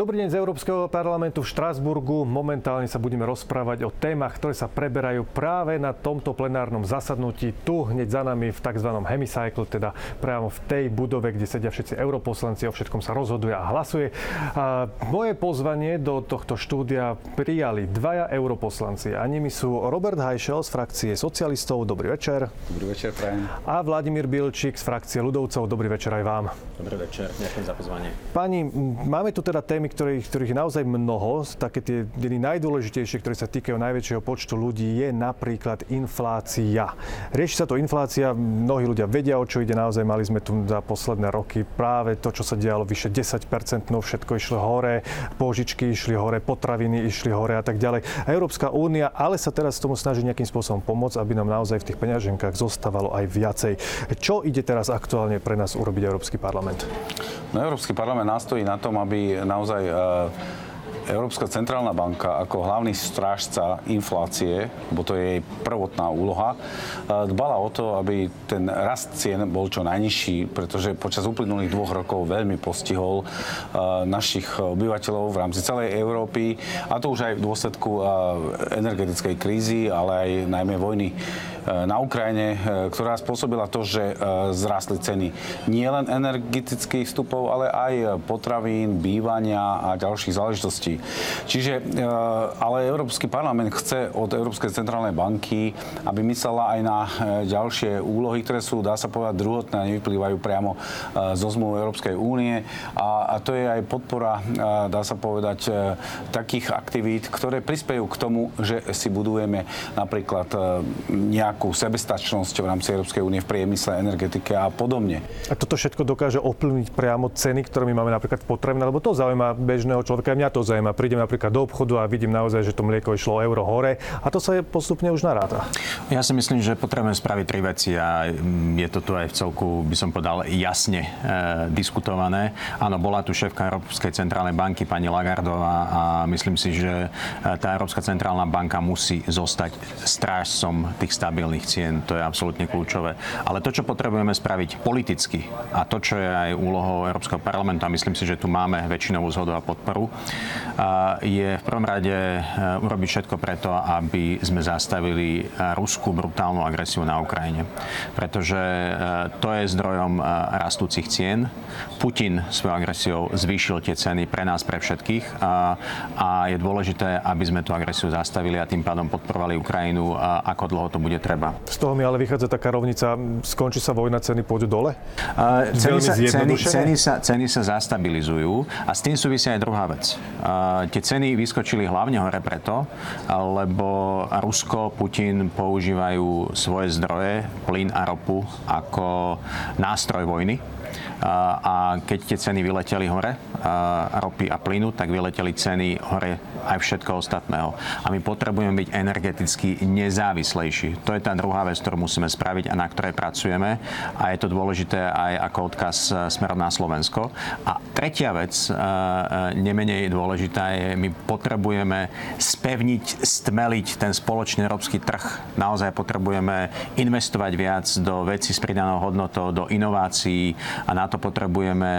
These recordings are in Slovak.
Dobrý deň z Európskeho parlamentu v Štrásburgu. Momentálne sa budeme rozprávať o témach, ktoré sa preberajú práve na tomto plenárnom zasadnutí. Tu hneď za nami v tzv. hemicycle, teda priamo v tej budove, kde sedia všetci europoslanci, o všetkom sa rozhoduje a hlasuje. A moje pozvanie do tohto štúdia prijali dvaja europoslanci a nimi sú Robert Hajšel z frakcie socialistov. Dobrý večer. Dobrý večer, prajem. A Vladimír Bilčík z frakcie ľudovcov. Dobrý večer aj vám. Dobrý večer, ďakujem za pozvanie. Pani, máme tu teda témy, ktorých, ktorých je naozaj mnoho, také tie jedny najdôležitejšie, ktoré sa týkajú najväčšieho počtu ľudí, je napríklad inflácia. Rieši sa to inflácia, mnohí ľudia vedia, o čo ide naozaj. Mali sme tu za posledné roky práve to, čo sa dialo, vyše 10% no všetko išlo hore, požičky išli hore, potraviny išli hore a tak ďalej. Európska únia ale sa teraz tomu snaží nejakým spôsobom pomôcť, aby nám naozaj v tých peňaženkách zostávalo aj viacej. Čo ide teraz aktuálne pre nás urobiť Európsky parlament? No, Európsky parlament nastojí na tom, aby naozaj naozaj e, Európska centrálna banka ako hlavný strážca inflácie, bo to je jej prvotná úloha, e, dbala o to, aby ten rast cien bol čo najnižší, pretože počas uplynulých dvoch rokov veľmi postihol e, našich obyvateľov v rámci celej Európy, a to už aj v dôsledku energetickej krízy, ale aj najmä vojny na Ukrajine, ktorá spôsobila to, že zrastli ceny nielen energetických vstupov, ale aj potravín, bývania a ďalších záležitostí. Čiže, e, ale Európsky parlament chce od Európskej centrálnej banky, aby myslela aj na e, ďalšie úlohy, ktoré sú, dá sa povedať, druhotné a nevyplývajú priamo e, zo zmluv Európskej únie. A, a to je aj podpora, dá sa povedať, takých aktivít, ktoré prispejú k tomu, že si budujeme napríklad nejakú sebestačnosť v rámci Európskej únie v priemysle, energetike a podobne. A toto všetko dokáže ovplyvniť priamo ceny, ktoré my máme napríklad potrebné, lebo to zaujíma bežného človeka, mňa to zaujíma a prídem napríklad do obchodu a vidím naozaj, že to mlieko išlo euro hore a to sa je postupne už naráta. Ja si myslím, že potrebujeme spraviť tri veci a je to tu aj v celku, by som povedal, jasne e, diskutované. Áno, bola tu šéfka Európskej centrálnej banky pani Lagardová a myslím si, že e, tá Európska centrálna banka musí zostať strážcom tých stabilných cien. To je absolútne kľúčové. Ale to, čo potrebujeme spraviť politicky a to, čo je aj úlohou Európskeho parlamentu, a myslím si, že tu máme väčšinovú zhodu a podporu, je v prvom rade e, urobiť všetko preto, aby sme zastavili e, ruskú brutálnu agresiu na Ukrajine. Pretože e, to je zdrojom rastúcich cien. Putin svojou agresiou zvýšil tie ceny pre nás, pre všetkých a, a je dôležité, aby sme tú agresiu zastavili a tým pádom podporovali Ukrajinu, ako dlho to bude treba. Z toho mi ale vychádza taká rovnica, skončí sa vojna, ceny pôjdu dole? Uh, ceny, sa, ceny, ceny, sa, ceny sa zastabilizujú a s tým súvisia aj druhá vec. Uh, tie ceny vyskočili hlavne hore preto, lebo Rusko, Putin používajú svoje zdroje, plyn a ropu, ako nástroj vojny a keď tie ceny vyleteli hore, ropy a plynu, tak vyleteli ceny hore aj všetko ostatného. A my potrebujeme byť energeticky nezávislejší. To je tá druhá vec, ktorú musíme spraviť a na ktorej pracujeme. A je to dôležité aj ako odkaz e, smerom na Slovensko. A tretia vec, e, e, nemenej dôležitá je, my potrebujeme spevniť, stmeliť ten spoločný európsky trh. Naozaj potrebujeme investovať viac do veci s pridanou hodnotou, do inovácií a na to potrebujeme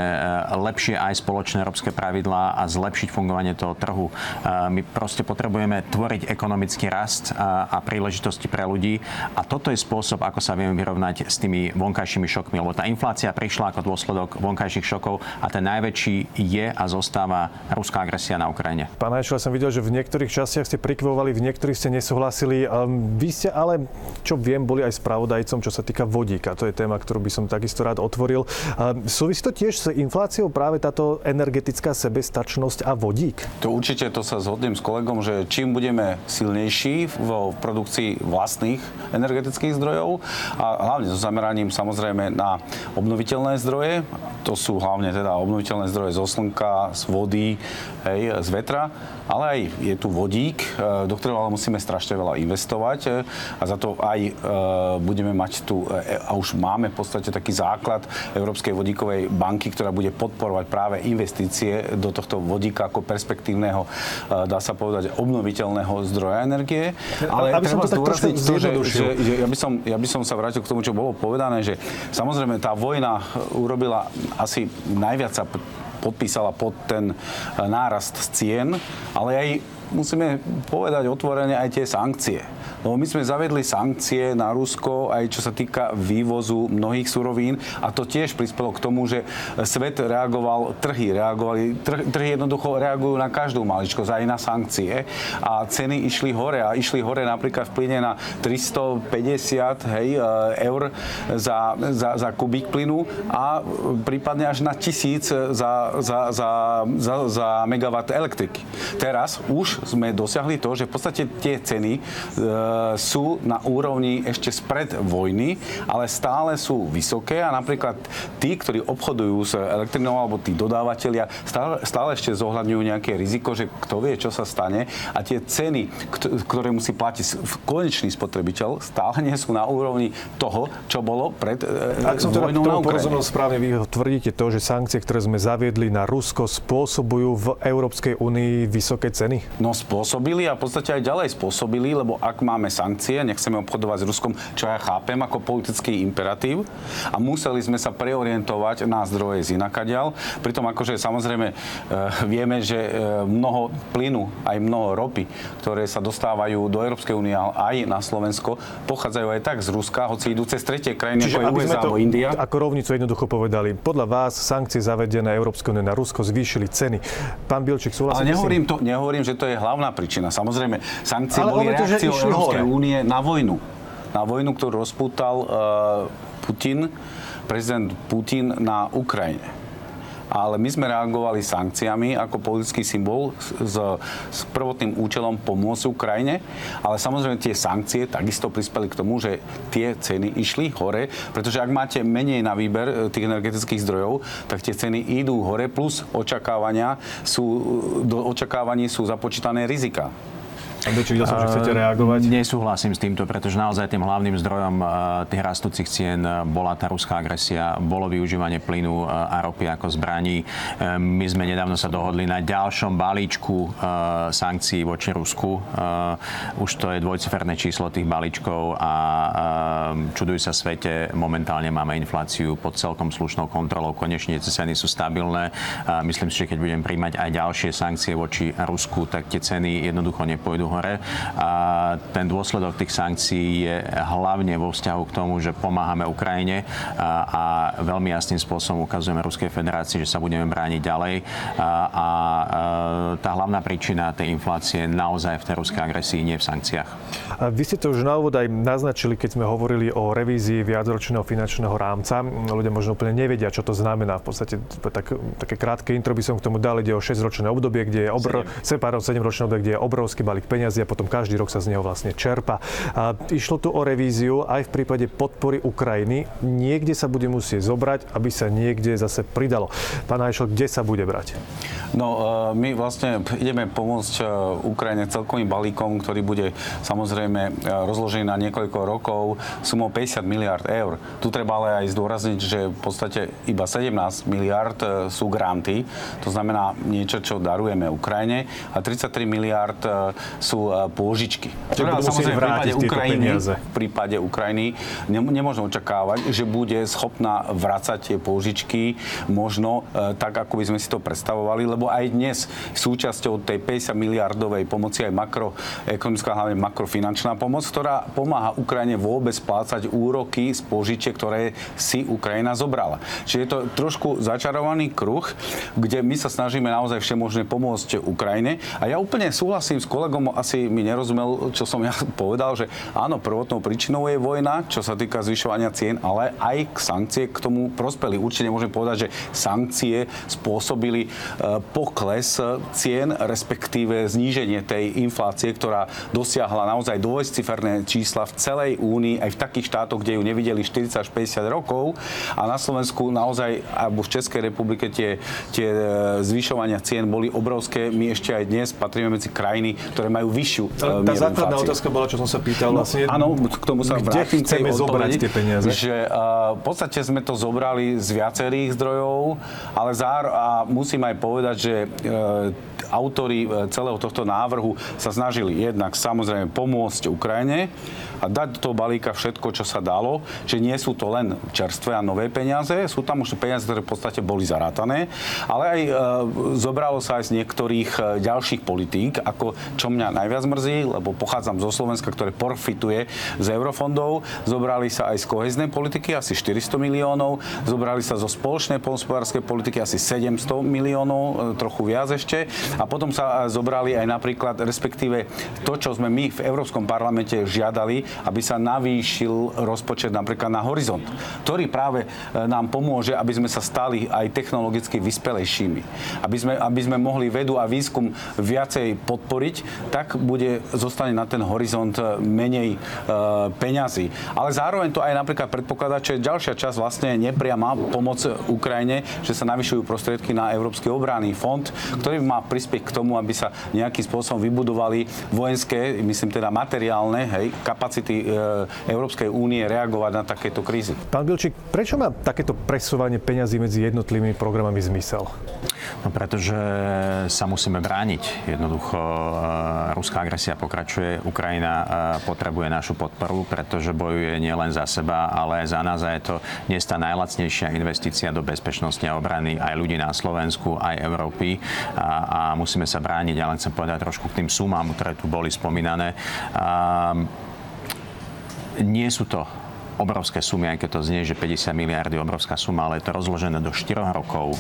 lepšie aj spoločné európske pravidlá a zlepšiť fungovanie toho trhu. My proste potrebujeme tvoriť ekonomický rast a, a príležitosti pre ľudí a toto je spôsob, ako sa vieme vyrovnať s tými vonkajšími šokmi, lebo tá inflácia prišla ako dôsledok vonkajších šokov a ten najväčší je a zostáva ruská agresia na Ukrajine. Pán Hajšel, som videl, že v niektorých častiach ste prikvovali, v niektorých ste nesúhlasili. Vy ste ale, čo viem, boli aj spravodajcom, čo sa týka vodíka. To je téma, ktorú by som takisto rád otvoril. Súvisí to tiež s infláciou práve táto energetická sebestačnosť a vodík? To určite to sa zhodnem s kolegom, že čím budeme silnejší vo produkcii vlastných energetických zdrojov a hlavne so zameraním samozrejme na obnoviteľné zdroje, to sú hlavne teda obnoviteľné zdroje zo slnka, z vody, hej, z vetra, ale aj je tu vodík, e, do ktorého ale musíme strašne veľa investovať e, a za to aj e, budeme mať tu, a už máme v podstate taký základ Európskej vodíkovej banky, ktorá bude podporovať práve investície do tohto vodíka ako perspektívneho dá sa povedať, obnoviteľného zdroja energie. Ale Aby treba zdôrazniť to, že, že, že ja, by som, ja by som sa vrátil k tomu, čo bolo povedané, že samozrejme tá vojna urobila asi najviac sa podpísala pod ten nárast cien, ale aj musíme povedať otvorene aj tie sankcie. Lebo my sme zavedli sankcie na Rusko aj čo sa týka vývozu mnohých surovín a to tiež prispelo k tomu, že svet reagoval, trhy reagovali, trh, trhy jednoducho reagujú na každú maličkosť, aj na sankcie a ceny išli hore a išli hore napríklad v plyne na 350 hej, e, eur za, za, za kubík plynu a prípadne až na tisíc za, za, za, za, za megawatt elektriky. Teraz už sme dosiahli to, že v podstate tie ceny e, sú na úrovni ešte spred vojny, ale stále sú vysoké a napríklad tí, ktorí obchodujú s elektrinou alebo tí dodávateľia stále, stále ešte zohľadňujú nejaké riziko, že kto vie, čo sa stane a tie ceny, ktoré musí platiť konečný spotrebiteľ, stále nie sú na úrovni toho, čo bolo pred e, Ak som teda vojnou na porozumel správne, vy tvrdíte to, že sankcie, ktoré sme zaviedli na Rusko, spôsobujú v Európskej únii vysoké ceny? No spôsobili a v podstate aj ďalej spôsobili, lebo ak máme sankcie, nechceme obchodovať s Ruskom, čo ja chápem ako politický imperatív a museli sme sa preorientovať na zdroje z inakadiaľ. Pritom akože samozrejme e, vieme, že e, mnoho plynu, aj mnoho ropy, ktoré sa dostávajú do Európskej únie, aj na Slovensko, pochádzajú aj tak z Ruska, hoci idú cez tretie krajiny, Čiže ako je USA alebo India. Ako rovnicu jednoducho povedali, podľa vás sankcie zavedené Európskej únie na Rusko zvýšili ceny. Pán Bilčík, súhlasíte Ale nehovorím, to, nehovorím, že to je hlavná príčina. Samozrejme, sankcie Ale boli reakciou Európskej únie na vojnu. Na vojnu, ktorú rozpútal uh, Putin, prezident Putin na Ukrajine ale my sme reagovali sankciami ako politický symbol s, s prvotným účelom pomôcť Ukrajine, ale samozrejme tie sankcie takisto prispeli k tomu, že tie ceny išli hore, pretože ak máte menej na výber e, tých energetických zdrojov, tak tie ceny idú hore, plus očakávania sú, do očakávaní sú započítané rizika. Či videl som, že chcete reagovať. Nesúhlasím s týmto, pretože naozaj tým hlavným zdrojom tých rastúcich cien bola tá ruská agresia, bolo využívanie plynu a ropy ako zbraní. My sme nedávno sa dohodli na ďalšom balíčku sankcií voči Rusku. Už to je dvojciferné číslo tých balíčkov a čudujú sa svete, momentálne máme infláciu pod celkom slušnou kontrolou. Konečne ceny sú stabilné. Myslím si, že keď budem príjmať aj ďalšie sankcie voči Rusku, tak tie ceny jednoducho nepôjdu hore. A ten dôsledok tých sankcií je hlavne vo vzťahu k tomu, že pomáhame Ukrajine a, a veľmi jasným spôsobom ukazujeme Ruskej federácii, že sa budeme brániť ďalej. A, a, a tá hlavná príčina tej inflácie naozaj v tej ruskej agresii, nie v sankciách. A vy ste to už na úvod aj naznačili, keď sme hovorili o revízii viacročného finančného rámca. Ľudia možno úplne nevedia, čo to znamená. V podstate tak, také krátke intro by som k tomu dal. Ide o 6-ročné obdobie, kde je obr... 7. 7-ročné obdobie, kde je obrovský balík peniazí peniazy a potom každý rok sa z neho vlastne čerpa. A išlo tu o revíziu aj v prípade podpory Ukrajiny. Niekde sa bude musieť zobrať, aby sa niekde zase pridalo. Pán Ajšel, kde sa bude brať? No, e, my vlastne ideme pomôcť e, Ukrajine celkovým balíkom, ktorý bude samozrejme e, rozložený na niekoľko rokov sumou 50 miliard eur. Tu treba ale aj zdôrazniť, že v podstate iba 17 miliard sú granty, to znamená niečo, čo darujeme Ukrajine a 33 miliard sú e, pôžičky. Ktoré samozrejme v prípade, Ukrajiny, v prípade Ukrajiny nemôžeme očakávať, že bude schopná vrácať tie pôžičky možno e, tak, ako by sme si to predstavovali, lebo aj dnes súčasťou tej 50 miliardovej pomoci aj makroekonomická, hlavne makrofinančná pomoc, ktorá pomáha Ukrajine vôbec splácať úroky z pôžičiek, ktoré si Ukrajina zobrala. Čiže je to trošku začarovaný kruh, kde my sa snažíme naozaj všemožne pomôcť Ukrajine. A ja úplne súhlasím s kolegom asi mi nerozumel, čo som ja povedal, že áno, prvotnou príčinou je vojna, čo sa týka zvyšovania cien, ale aj k sankcie k tomu prospeli. Určite môžem povedať, že sankcie spôsobili e, pokles cien, respektíve zníženie tej inflácie, ktorá dosiahla naozaj dvojciferné čísla v celej únii, aj v takých štátoch, kde ju nevideli 40 až 50 rokov. A na Slovensku naozaj, alebo v Českej republike tie, tie e, zvyšovania cien boli obrovské. My ešte aj dnes patríme medzi krajiny, ktoré majú vyššiu uh, Tá základná inflácie. otázka bola, čo som sa pýtal. No, vlastne, áno, k tomu sa kde vrátim. chceme zobrať tie peniaze? Že uh, v podstate sme to zobrali z viacerých zdrojov, ale zár, a musím aj povedať, že uh, autori celého tohto návrhu sa snažili jednak samozrejme pomôcť Ukrajine, a dať do toho balíka všetko, čo sa dalo, že nie sú to len čerstvé a nové peniaze, sú tam už peniaze, ktoré v podstate boli zarátané, ale aj e, zobralo sa aj z niektorých ďalších politík, ako čo mňa najviac mrzí, lebo pochádzam zo Slovenska, ktoré profituje z eurofondov, zobrali sa aj z koheznej politiky asi 400 miliónov, zobrali sa zo spoločnej polnospodárskej politiky asi 700 miliónov, e, trochu viac ešte, a potom sa e, zobrali aj napríklad, respektíve to, čo sme my v Európskom parlamente žiadali, aby sa navýšil rozpočet napríklad na horizont, ktorý práve e, nám pomôže, aby sme sa stali aj technologicky vyspelejšími. Aby sme, aby sme mohli vedu a výskum viacej podporiť, tak bude, zostane na ten horizont e, menej e, peňazí. Ale zároveň to aj napríklad predpokladá, čo je ďalšia časť vlastne nepriama pomoc Ukrajine, že sa navyšujú prostriedky na Európsky obranný fond, ktorý má prispieť k tomu, aby sa nejakým spôsobom vybudovali vojenské, myslím teda materiálne, hej, kapacity e, Európskej únie reagovať na takéto krízy. Pán Bilčík, prečo má takéto presúvanie peňazí medzi jednotlivými programami zmysel? No pretože sa musíme brániť. Jednoducho ruská agresia pokračuje, Ukrajina e, potrebuje našu podporu, pretože bojuje nielen za seba, ale za nás a je to dnes tá najlacnejšia investícia do bezpečnosti a obrany aj ľudí na Slovensku, aj Európy a, a musíme sa brániť. Ja len chcem povedať trošku k tým sumám, ktoré tu boli spomínané. A, nie sú to obrovské sumy, aj keď to znie, že 50 miliardy je obrovská suma, ale je to rozložené do 4 rokov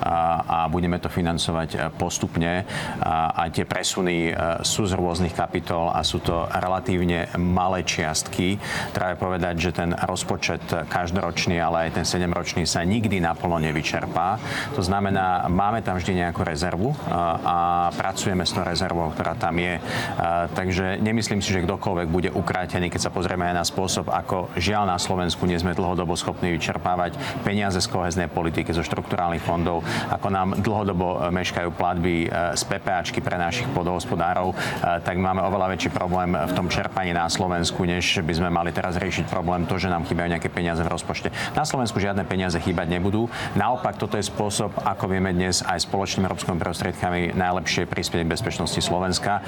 a, a budeme to financovať e, postupne. A, a tie presuny e, sú z rôznych kapitol a sú to relatívne malé čiastky. Treba povedať, že ten rozpočet každoročný, ale aj ten 7-ročný sa nikdy naplno nevyčerpá. To znamená, máme tam vždy nejakú rezervu a, a pracujeme s tou rezervou, ktorá tam je. A, takže nemyslím si, že kdokoľvek bude ukrátený, keď sa pozrieme aj na spôsob, ako žiaľ Žiaľ, na Slovensku nie sme dlhodobo schopní vyčerpávať peniaze z koheznej politiky, zo štrukturálnych fondov, ako nám dlhodobo e, meškajú platby e, z PPAčky pre našich podhospodárov, e, tak máme oveľa väčší problém v tom čerpaní na Slovensku, než by sme mali teraz riešiť problém to, že nám chýbajú nejaké peniaze v rozpočte. Na Slovensku žiadne peniaze chýbať nebudú. Naopak, toto je spôsob, ako vieme dnes aj spoločnými európskymi prostriedkami najlepšie prispieť k bezpečnosti Slovenska.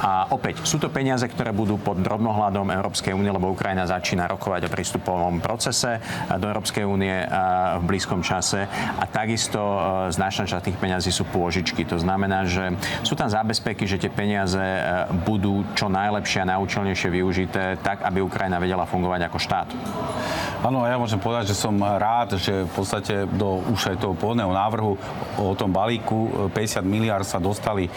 A opäť, sú to peniaze, ktoré budú pod drobnohľadom Európskej únie, lebo Ukrajina začína rok rokovať o prístupovom procese do Európskej únie v blízkom čase a takisto e, značná časť tých peňazí sú pôžičky. To znamená, že sú tam zábezpeky, že tie peniaze e, budú čo najlepšie a najúčelnejšie využité tak, aby Ukrajina vedela fungovať ako štát. Áno, ja môžem povedať, že som rád, že v podstate do už aj toho pôvodného návrhu o tom balíku 50 e, miliard sa dostali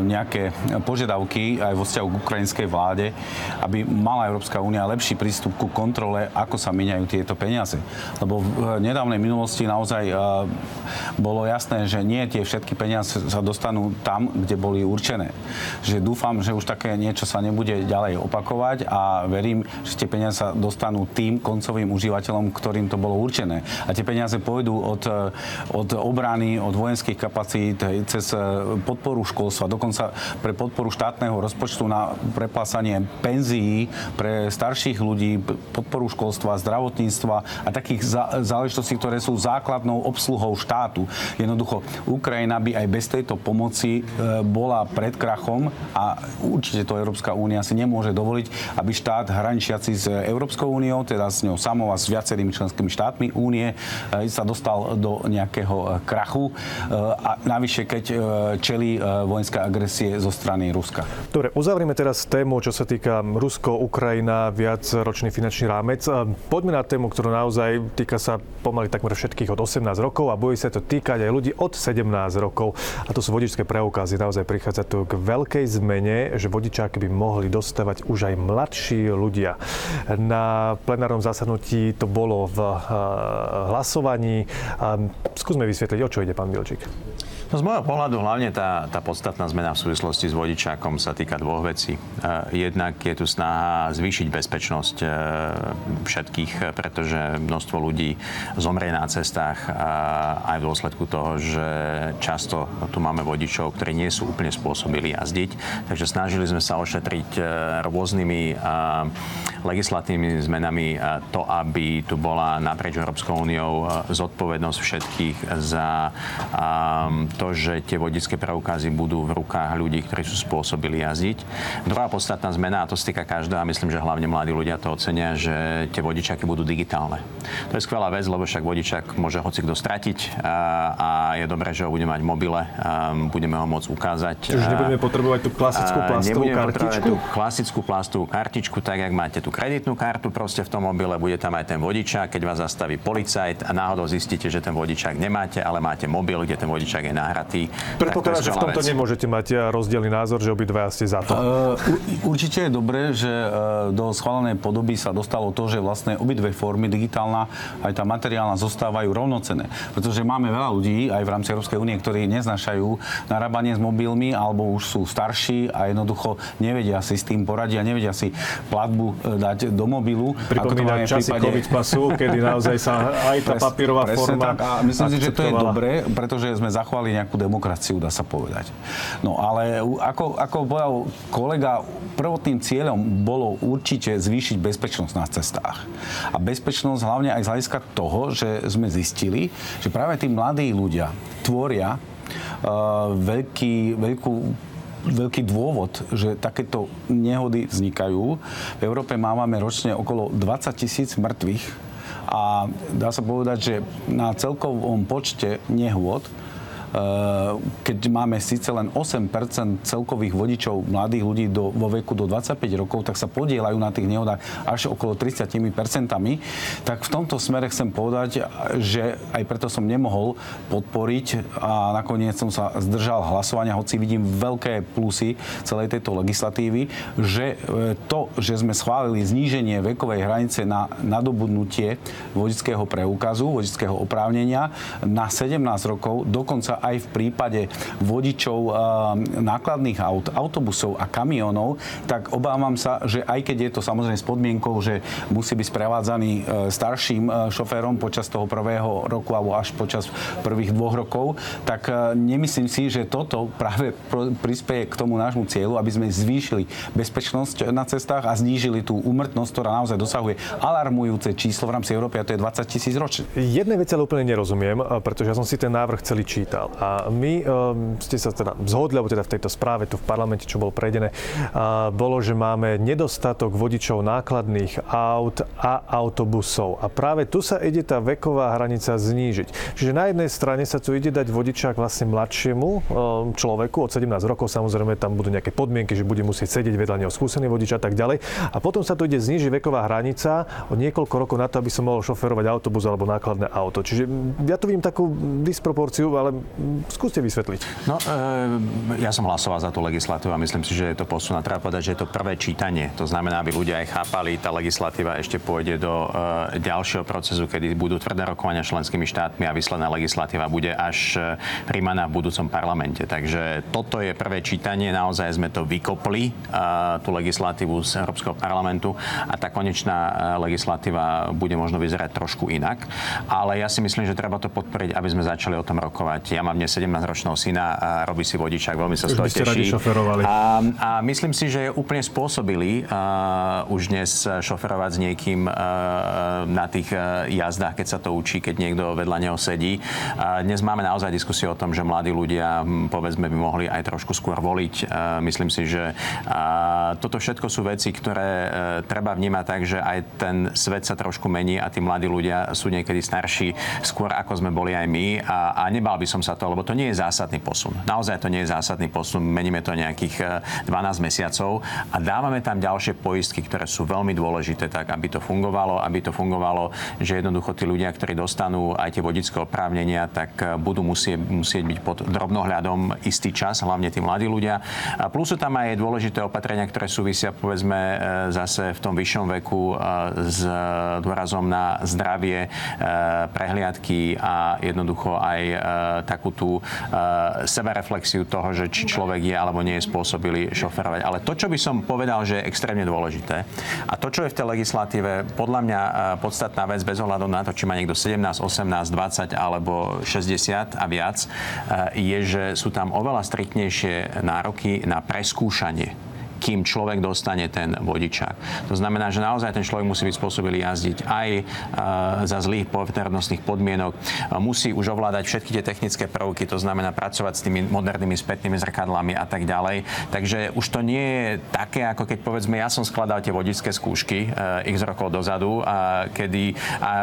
nejaké požiadavky aj vo vzťahu k ukrajinskej vláde, aby mala Európska únia lepší prístup ku kontrole, ako sa miniajú tieto peniaze. Lebo v nedávnej minulosti naozaj bolo jasné, že nie tie všetky peniaze sa dostanú tam, kde boli určené. Že dúfam, že už také niečo sa nebude ďalej opakovať a verím, že tie peniaze sa dostanú tým koncovým užívateľom, ktorým to bolo určené. A tie peniaze pôjdu od, od obrany, od vojenských kapacít, cez podporu školstva, dokonca pre podporu štátneho rozpočtu na preplasanie penzií pre starších ľudí, podporu školstva, zdravotníctva a takých záležitostí, ktoré sú základnou obsluhou štátu. Jednoducho, Ukrajina by aj bez tejto pomoci e, bola pred krachom a určite to Európska únia si nemôže dovoliť, aby štát hraničiaci s Európskou úniou, teda s ňou samou a s viacerými členskými štátmi únie, e, sa dostal do nejakého e, krachu a navyše, keď čelí vojenská agresie zo strany Ruska. Dobre, uzavrieme teraz tému, čo sa týka Rusko, Ukrajina, viac ročný finančný rámec. Poďme na tému, ktorú naozaj týka sa pomaly takmer všetkých od 18 rokov a bude sa to týkať aj ľudí od 17 rokov. A to sú vodičské preukazy. Naozaj prichádza tu k veľkej zmene, že vodičáky by mohli dostávať už aj mladší ľudia. Na plenárnom zasadnutí to bolo v hlasovaní. Skúsme vysvetliť, o čo ide, pán Bilčík. No z môjho pohľadu hlavne tá, tá podstatná zmena v súvislosti s vodičákom sa týka dvoch vecí. Jednak je tu snaha zvýšiť bezpečnosť všetkých, pretože množstvo ľudí zomrie na cestách aj v dôsledku toho, že často tu máme vodičov, ktorí nie sú úplne spôsobili jazdiť. Takže snažili sme sa ošetriť rôznymi legislatívnymi zmenami to, aby tu bola naprieč Európskou úniou zodpovednosť všetkých za to, že tie vodické preukazy budú v rukách ľudí, ktorí sú spôsobili jazdiť. Druhá podstatná zmena, a to sa týka každého, a myslím, že hlavne mladí ľudia to ocenia, že tie vodičaky budú digitálne. To je skvelá vec, lebo však vodičak môže hoci kto stratiť a, a je dobré, že ho bude mať v mobile, a budeme ho môcť ukázať. Čiže nebudeme potrebovať tú klasickú plastovú kartičku? tú klasickú plastovú kartičku, tak jak máte tú kreditnú kartu proste v tom mobile, bude tam aj ten vodičák, keď vás zastaví policajt a náhodou zistíte, že ten vodičák nemáte, ale máte mobil, kde ten vodičák je nahratý. Predpokladám, že v tomto vec. nemôžete mať rozdielný názor, že obidva ste za to. Uh, určite je dobré, že uh, do schválenej podoby sa dostalo to, že vlastne obidve formy, digitálna aj tá materiálna, zostávajú rovnocené. Pretože máme veľa ľudí aj v rámci Európskej únie, ktorí neznašajú narábanie s mobilmi alebo už sú starší a jednoducho nevedia si s tým poradiť a nevedia si platbu dať do mobilu. Pripomínam časy prípade... COVID pasu, kedy naozaj sa aj tá papierová forma tak. A myslím si, že to je dobré, pretože sme zachovali nejakú demokraciu, dá sa povedať. No ale ako, ako povedal kolega, prvotným cieľom bolo určite zvýšiť bezpečnosť na cestách. A bezpečnosť hlavne aj z hľadiska toho, že sme zistili, že práve tí mladí ľudia tvoria uh, veľký, veľkú veľký dôvod, že takéto nehody vznikajú. V Európe máme ročne okolo 20 tisíc mŕtvych a dá sa povedať, že na celkovom počte nehôd Eh, keď máme síce len 8% celkových vodičov mladých ľudí do, vo veku do 25 rokov, tak sa podielajú na tých nehodách až okolo 30% tak v tomto smere chcem povedať, že aj preto som nemohol podporiť a nakoniec som sa zdržal hlasovania, hoci vidím veľké plusy celej tejto legislatívy, že eh, to, že sme schválili zníženie vekovej hranice na nadobudnutie vodického preukazu, vodického oprávnenia na 17 rokov, dokonca aj v prípade vodičov nákladných aut, autobusov a kamionov, tak obávam sa, že aj keď je to samozrejme s podmienkou, že musí byť sprevádzaný eh, starším eh, šoférom počas toho prvého roku alebo až počas prvých dvoch rokov, tak nemyslím si, že toto práve prispieje k tomu nášmu cieľu, aby sme zvýšili bezpečnosť na cestách a znížili tú úmrtnosť, ktorá naozaj dosahuje alarmujúce číslo v rámci Európy a to je 20 tisíc ročne. Jednej veci ale úplne nerozumiem, pretože ja som si ten návrh celý čítal. A my um, ste sa teda zhodli, alebo teda v tejto správe tu v parlamente, čo bolo prejdené, uh, bolo, že máme nedostatok vodičov nákladných aut a autobusov. A práve tu sa ide tá veková hranica znížiť. Čiže na jednej strane sa tu ide dať vodičák vlastne mladšiemu um, človeku od 17 rokov, samozrejme tam budú nejaké podmienky, že bude musieť sedieť vedľa neho skúsený vodič a tak ďalej. A potom sa tu ide znížiť veková hranica o niekoľko rokov na to, aby som mohol šoferovať autobus alebo nákladné auto. Čiže ja tu vidím takú disproporciu, ale Skúste vysvetliť. No, e, ja som hlasoval za tú legislatívu a myslím si, že je to posun. A treba povedať, že je to prvé čítanie. To znamená, aby ľudia aj chápali, tá legislatíva ešte pôjde do e, ďalšieho procesu, kedy budú tvrdé rokovania členskými štátmi a vysledná legislatíva bude až e, príjmaná v budúcom parlamente. Takže toto je prvé čítanie. Naozaj sme to vykopli, e, tú legislatívu z Európskeho parlamentu a tá konečná legislatíva bude možno vyzerať trošku inak. Ale ja si myslím, že treba to podporiť, aby sme začali o tom rokovať. Ja mám dnes 17-ročného syna a robí si vodičák, veľmi sa z toho teší. A, a myslím si, že je úplne spôsobili uh, už dnes šoferovať s niekým uh, na tých uh, jazdách, keď sa to učí, keď niekto vedľa neho sedí. Uh, dnes máme naozaj diskusiu o tom, že mladí ľudia, povedzme, by mohli aj trošku skôr voliť. Uh, myslím si, že uh, toto všetko sú veci, ktoré uh, treba vnímať tak, že aj ten svet sa trošku mení a tí mladí ľudia sú niekedy starší skôr ako sme boli aj my a, a nebal by som sa to lebo to nie je zásadný posun. Naozaj to nie je zásadný posun. Meníme to nejakých 12 e, mesiacov a dávame tam ďalšie poistky, ktoré sú veľmi dôležité, tak aby to fungovalo, aby to fungovalo, že jednoducho tí ľudia, ktorí dostanú aj tie vodické oprávnenia, tak e, budú musieť, musieť byť pod drobnohľadom istý čas, hlavne tí mladí ľudia. A plus sú tam aj dôležité opatrenia, ktoré súvisia povedzme e, zase v tom vyššom veku s dôrazom na zdravie, prehliadky a jednoducho aj tak takú tú uh, sebereflexiu toho, že či človek je alebo nie je spôsobilý šoferovať. Ale to, čo by som povedal, že je extrémne dôležité a to, čo je v tej legislatíve podľa mňa uh, podstatná vec bez ohľadu na to, či má niekto 17, 18, 20 alebo 60 a viac, uh, je, že sú tam oveľa striktnejšie nároky na preskúšanie kým človek dostane ten vodičák. To znamená, že naozaj ten človek musí byť spôsobilý jazdiť aj e, za zlých poveternostných podmienok, musí už ovládať všetky tie technické prvky, to znamená pracovať s tými modernými spätnými zrkadlami a tak ďalej. Takže už to nie je také, ako keď povedzme, ja som skladal tie vodičské skúšky e, x rokov dozadu, kedy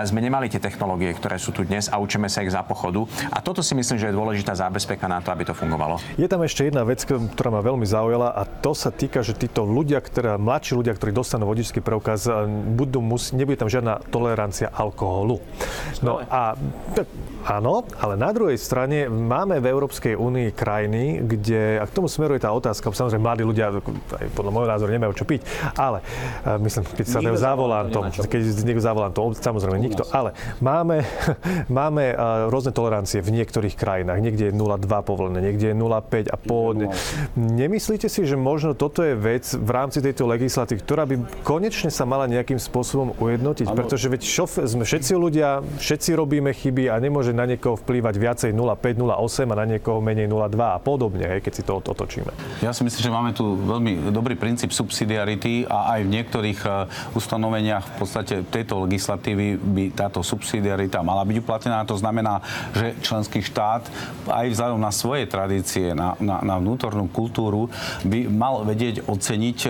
sme nemali tie technológie, ktoré sú tu dnes a učíme sa ich za pochodu. A toto si myslím, že je dôležitá zábezpeka na to, aby to fungovalo. Je tam ešte jedna vec, ktorá ma veľmi zaujala a to sa týka že títo ľudia, ktoré, mladší ľudia, ktorí dostanú vodičský preukaz, budú musí, nebude tam žiadna tolerancia alkoholu. No a áno, ale na druhej strane máme v Európskej únii krajiny, kde, a k tomu smeruje tá otázka, samozrejme mladí ľudia, aj podľa môjho názoru nemajú čo piť, ale myslím, keď sa dajú za volantom, keď niekto za volantom, samozrejme nikto, ale máme, máme rôzne tolerancie v niektorých krajinách. Niekde je 0,2 povolené, niekde je 0,5 a pôvodne. Nemyslíte si, že možno toto je vec v rámci tejto legislatívy, ktorá by konečne sa mala nejakým spôsobom ujednotiť, pretože veď šof, sme všetci ľudia, všetci robíme chyby a nemôže na niekoho vplývať viacej 0,5, 0,8 a na niekoho menej 0,2 a podobne, hej, keď si to otočíme. Ja si myslím, že máme tu veľmi dobrý princíp subsidiarity a aj v niektorých e, ustanoveniach v podstate tejto legislatívy by táto subsidiarita mala byť uplatnená. To znamená, že členský štát aj vzhľadom na svoje tradície, na, na, na vnútornú kultúru by mal vedieť oceniť, e,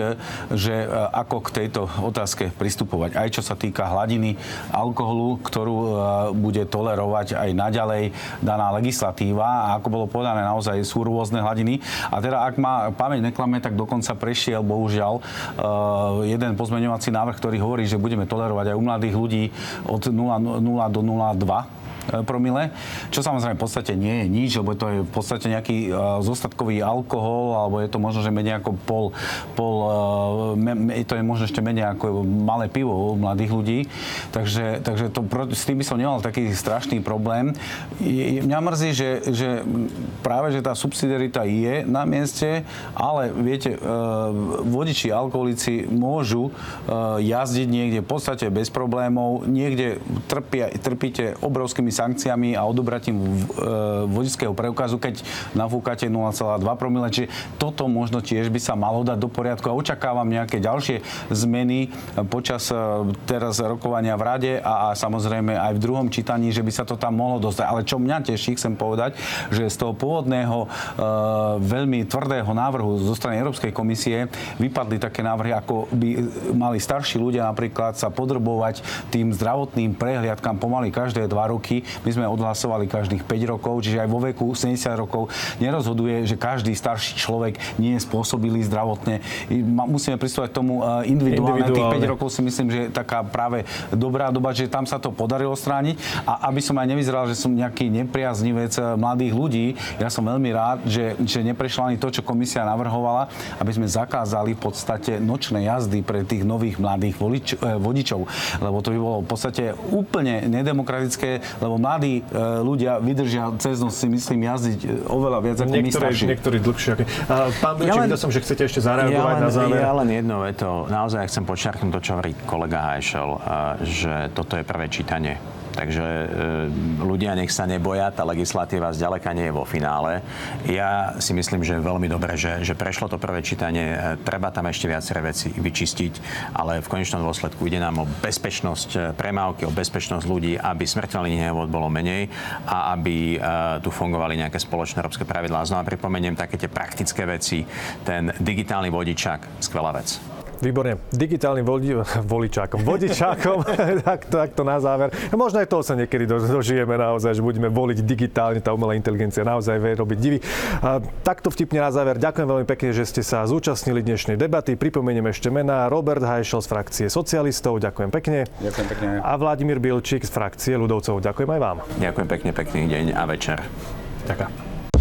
že e, ako k tejto otázke pristupovať. Aj čo sa týka hladiny alkoholu, ktorú bude tolerovať aj naďalej daná legislatíva. A ako bolo povedané, naozaj sú rôzne hladiny. A teda, ak má pamäť neklame, tak dokonca prešiel, bohužiaľ, jeden pozmeňovací návrh, ktorý hovorí, že budeme tolerovať aj u mladých ľudí od 0, 0 do 0,2 E, promile, čo samozrejme v podstate nie je nič, lebo to je v podstate nejaký uh, zostatkový alkohol, alebo je to možno, že menej ako pol, pol me, to je možno ešte menej ako malé pivo u mladých ľudí. Takže, takže to, s tým by som nemal taký strašný problém. Mňa mrzí, že, že práve, že tá subsidiarita je na mieste, ale viete, vodiči, alkoholici môžu jazdiť niekde v podstate bez problémov, niekde trpia, trpíte obrovskými sankciami a odobratím e, vodického preukazu, keď nafúkate 0,2 promile. Čiže toto možno tiež by sa malo dať do poriadku a očakávam nejaké ďalšie zmeny počas e, teraz rokovania v rade a, a samozrejme aj v druhom čítaní, že by sa to tam mohlo dostať. Ale čo mňa teší, chcem povedať, že z toho pôvodného e, veľmi tvrdého návrhu zo strany Európskej komisie vypadli také návrhy, ako by mali starší ľudia napríklad sa podrobovať tým zdravotným prehliadkám pomaly každé dva roky my sme odhlasovali každých 5 rokov, čiže aj vo veku 70 rokov nerozhoduje, že každý starší človek nie je spôsobilý zdravotne. Musíme pristúpať tomu e, individuálne. individuálne. Tých 5 rokov si myslím, že je taká práve dobrá doba, že tam sa to podarilo strániť. A aby som aj nevyzeral, že som nejaký nepriaznivec e, mladých ľudí, ja som veľmi rád, že, že neprešlo ani to, čo komisia navrhovala, aby sme zakázali v podstate nočné jazdy pre tých nových mladých volič, e, vodičov. Lebo to by bolo v podstate úplne nedemokratické, lebo mladí e, ľudia vydržia cez noc, si myslím, jazdiť e, oveľa viac ako niektorí, my starší. Niektorí dlhšie. Pán Bilčík, ja videl som, že chcete ešte zareagovať ja len, na záver. Ja len jedno veto. Naozaj chcem počiarknúť to, čo hovorí kolega Hajšel, že toto je prvé čítanie Takže e, ľudia nech sa neboja, tá legislatíva zďaleka nie je vo finále. Ja si myslím, že je veľmi dobré, že, že prešlo to prvé čítanie. E, treba tam ešte viaceré veci vyčistiť, ale v konečnom dôsledku ide nám o bezpečnosť e, premávky, o bezpečnosť ľudí, aby smrteľných nehôd bolo menej a aby tu fungovali nejaké spoločné európske pravidlá. Znova pripomeniem také tie praktické veci. Ten digitálny vodičák, skvelá vec. Výborne. Digitálnym vodi, voličákom, vodičákom, tak, tak to na záver. Možno aj toho sa niekedy do, dožijeme naozaj, že budeme voliť digitálne, tá umelá inteligencia naozaj vie robiť divy. A, takto vtipne na záver. Ďakujem veľmi pekne, že ste sa zúčastnili dnešnej debaty. Pripomeniem ešte mená Robert Hajšel z frakcie socialistov. Ďakujem pekne. Ďakujem pekne. A Vladimír Bilčík z frakcie ľudovcov. Ďakujem aj vám. Ďakujem pekne, pekný deň a večer. Ďakujem.